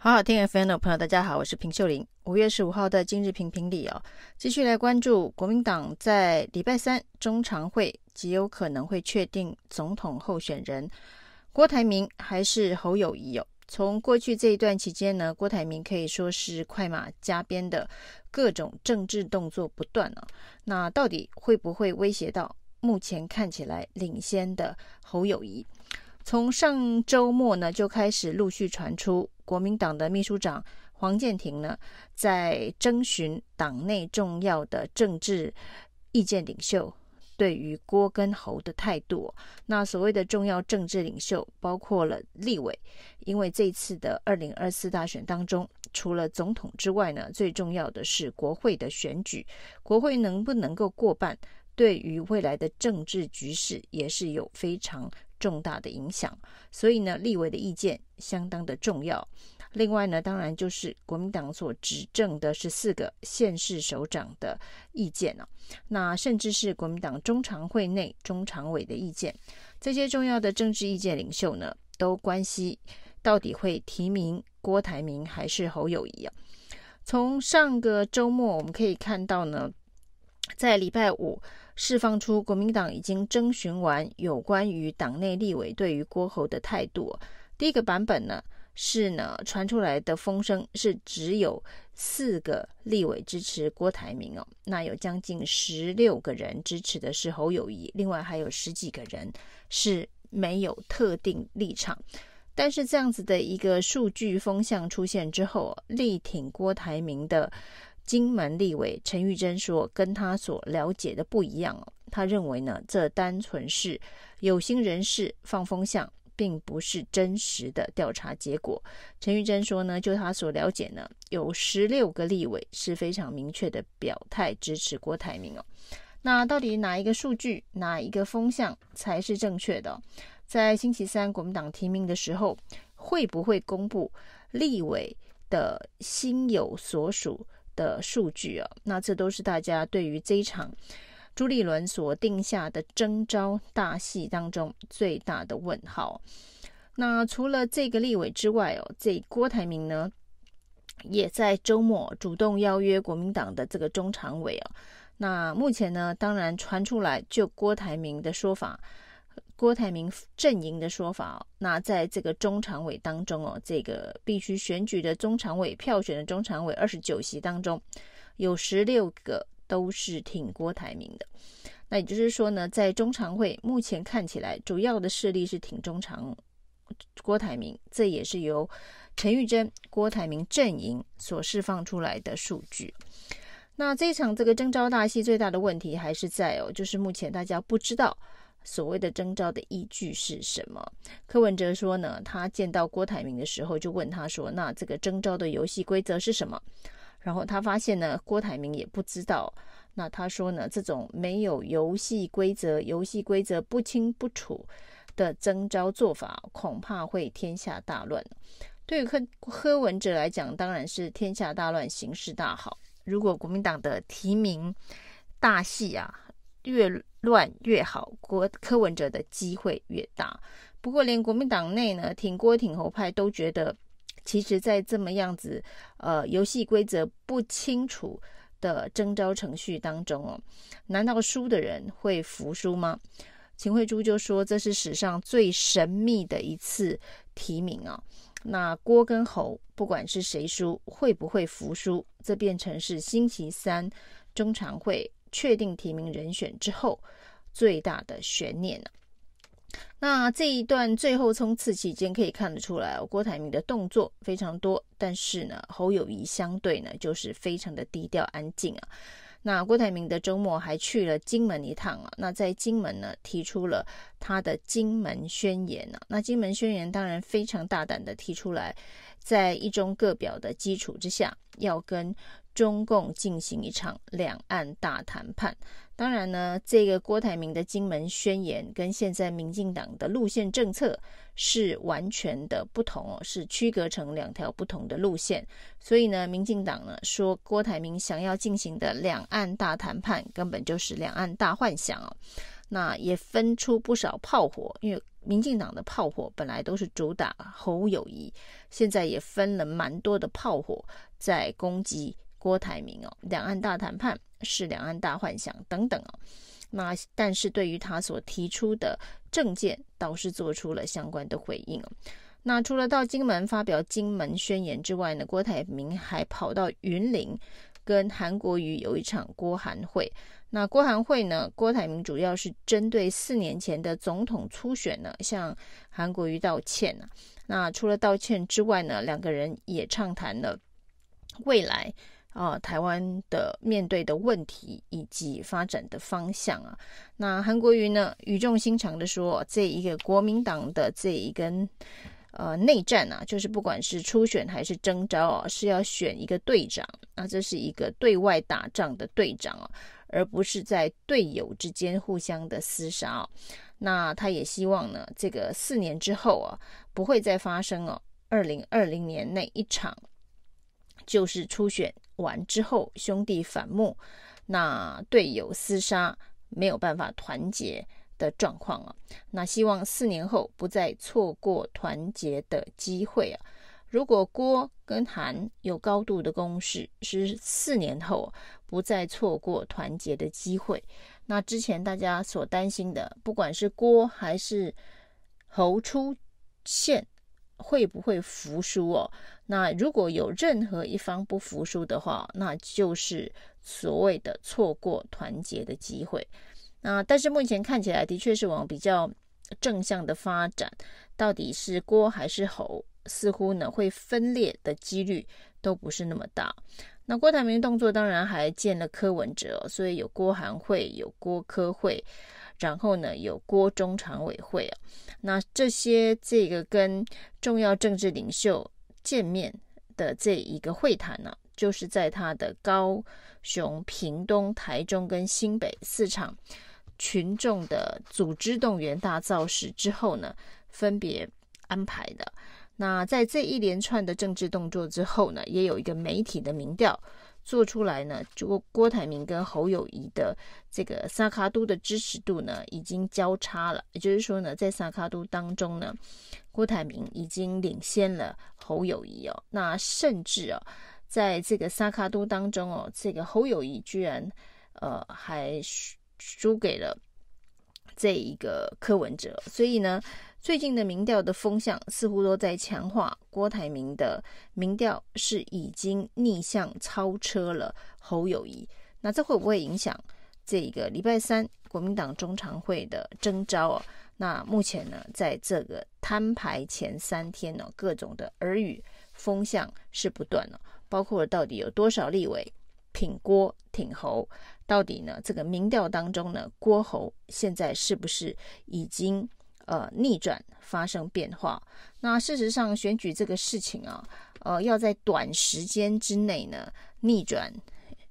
好好听 FM 的朋友，大家好，我是平秀玲。五月十五号的今日评评理哦，继续来关注国民党在礼拜三中常会极有可能会确定总统候选人郭台铭还是侯友宜哦。从过去这一段期间呢，郭台铭可以说是快马加鞭的各种政治动作不断了。那到底会不会威胁到目前看起来领先的侯友宜？从上周末呢，就开始陆续传出国民党的秘书长黄健庭呢，在征询党内重要的政治意见领袖对于郭跟侯的态度。那所谓的重要政治领袖，包括了立委，因为这次的二零二四大选当中，除了总统之外呢，最重要的是国会的选举，国会能不能够过半，对于未来的政治局势也是有非常。重大的影响，所以呢，立委的意见相当的重要。另外呢，当然就是国民党所执政的十四个县市首长的意见啊，那甚至是国民党中常会内中常委的意见，这些重要的政治意见领袖呢，都关系到底会提名郭台铭还是侯友谊啊。从上个周末我们可以看到呢，在礼拜五。释放出国民党已经征询完有关于党内立委对于郭侯的态度。第一个版本呢是呢传出来的风声是只有四个立委支持郭台铭哦，那有将近十六个人支持的是侯友宜，另外还有十几个人是没有特定立场。但是这样子的一个数据风向出现之后，力挺郭台铭的。金门立委陈玉珍说：“跟他所了解的不一样哦，他认为呢，这单纯是有心人士放风向，并不是真实的调查结果。”陈玉珍说呢，就他所了解呢，有十六个立委是非常明确的表态支持郭台铭哦。那到底哪一个数据、哪一个风向才是正确的？在星期三国民党提名的时候，会不会公布立委的心有所属？的数据啊，那这都是大家对于这一场朱立伦所定下的征召大戏当中最大的问号。那除了这个立委之外哦，这郭台铭呢，也在周末主动邀约国民党的这个中常委啊。那目前呢，当然传出来就郭台铭的说法。郭台铭阵营的说法哦，那在这个中常委当中哦，这个必须选举的中常委票选的中常委二十九席当中，有十六个都是挺郭台铭的。那也就是说呢，在中常会目前看起来，主要的势力是挺中常郭台铭，这也是由陈玉珍郭台铭阵营所释放出来的数据。那这场这个征召大戏最大的问题还是在哦，就是目前大家不知道。所谓的征召的依据是什么？柯文哲说呢，他见到郭台铭的时候就问他说：“那这个征召的游戏规则是什么？”然后他发现呢，郭台铭也不知道。那他说呢，这种没有游戏规则、游戏规则不清不楚的征召做法，恐怕会天下大乱。对于柯柯文哲来讲，当然是天下大乱，形势大好。如果国民党的提名大戏啊，越乱越好，郭柯文哲的机会越大。不过，连国民党内呢，挺郭挺侯派都觉得，其实，在这么样子呃游戏规则不清楚的征召程序当中哦，难道输的人会服输吗？秦慧珠就说，这是史上最神秘的一次提名啊。那郭跟侯，不管是谁输，会不会服输，这变成是星期三中常会。确定提名人选之后，最大的悬念。那这一段最后冲刺期间，可以看得出来，郭台铭的动作非常多，但是呢，侯友谊相对呢就是非常的低调安静啊。那郭台铭的周末还去了金门一趟啊，那在金门呢提出了他的金门宣言啊。那金门宣言当然非常大胆的提出来，在一中各表的基础之下，要跟。中共进行一场两岸大谈判，当然呢，这个郭台铭的金门宣言跟现在民进党的路线政策是完全的不同哦，是区隔成两条不同的路线。所以呢，民进党呢说郭台铭想要进行的两岸大谈判根本就是两岸大幻想哦。那也分出不少炮火，因为民进党的炮火本来都是主打侯友谊，现在也分了蛮多的炮火在攻击郭台铭哦。两岸大谈判是两岸大幻想等等哦。那但是对于他所提出的政见，倒是做出了相关的回应哦。那除了到金门发表金门宣言之外呢，郭台铭还跑到云林跟韩国瑜有一场郭韩会。那郭韩会呢，郭台铭主要是针对四年前的总统初选呢，向韩国瑜道歉呢。那除了道歉之外呢，两个人也畅谈了未来、呃，台湾的面对的问题以及发展的方向啊。那韩国瑜呢，语重心长的说，这一个国民党的这一根。呃，内战啊，就是不管是初选还是征召啊，是要选一个队长，那这是一个对外打仗的队长啊，而不是在队友之间互相的厮杀啊。那他也希望呢，这个四年之后啊，不会再发生哦，二零二零年那一场，就是初选完之后兄弟反目，那队友厮杀，没有办法团结。的状况啊，那希望四年后不再错过团结的机会啊。如果郭跟韩有高度的共识，是四年后不再错过团结的机会。那之前大家所担心的，不管是郭还是侯出现，会不会服输哦？那如果有任何一方不服输的话，那就是所谓的错过团结的机会。啊，但是目前看起来的确是往比较正向的发展，到底是郭还是侯，似乎呢会分裂的几率都不是那么大。那郭台铭动作当然还见了柯文哲，所以有郭韩会，有郭柯会，然后呢有郭中常委会啊。那这些这个跟重要政治领袖见面的这一个会谈呢，就是在他的高雄、屏东、台中跟新北四场。群众的组织动员大造势之后呢，分别安排的。那在这一连串的政治动作之后呢，也有一个媒体的民调做出来呢，就郭台铭跟侯友谊的这个萨卡都的支持度呢已经交叉了。也就是说呢，在萨卡都当中呢，郭台铭已经领先了侯友谊哦。那甚至哦，在这个萨卡都当中哦，这个侯友谊居然呃还。输给了这一个柯文哲，所以呢，最近的民调的风向似乎都在强化郭台铭的民调是已经逆向超车了侯友宜。那这会不会影响这个礼拜三国民党中常会的征召啊？那目前呢，在这个摊牌前三天呢，各种的耳语风向是不断的，包括到底有多少立委挺郭挺侯。到底呢？这个民调当中呢，郭侯现在是不是已经呃逆转发生变化？那事实上，选举这个事情啊，呃，要在短时间之内呢逆转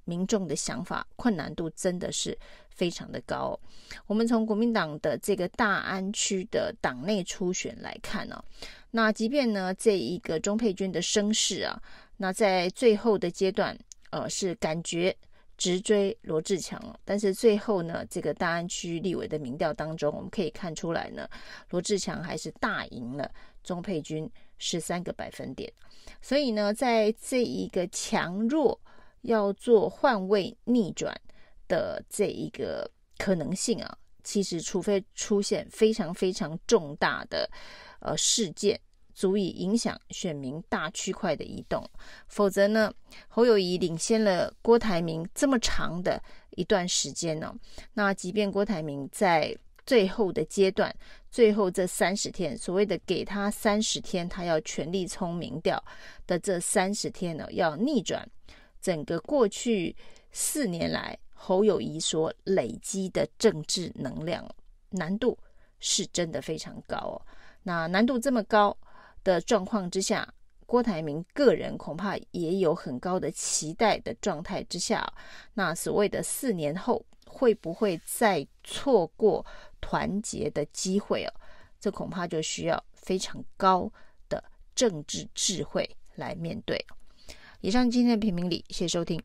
民众的想法，困难度真的是非常的高。我们从国民党的这个大安区的党内初选来看呢，那即便呢这一个钟佩君的声势啊，那在最后的阶段，呃，是感觉。直追罗志强，但是最后呢，这个大安区立委的民调当中，我们可以看出来呢，罗志强还是大赢了钟佩君十三个百分点。所以呢，在这一个强弱要做换位逆转的这一个可能性啊，其实除非出现非常非常重大的呃事件。足以影响选民大区块的移动，否则呢，侯友谊领先了郭台铭这么长的一段时间呢、哦。那即便郭台铭在最后的阶段，最后这三十天，所谓的给他三十天，他要全力冲民调的这三十天呢，要逆转整个过去四年来侯友谊所累积的政治能量，难度是真的非常高哦。那难度这么高。的状况之下，郭台铭个人恐怕也有很高的期待的状态之下，那所谓的四年后会不会再错过团结的机会哦？这恐怕就需要非常高的政治智慧来面对。以上今天的评评理，谢谢收听。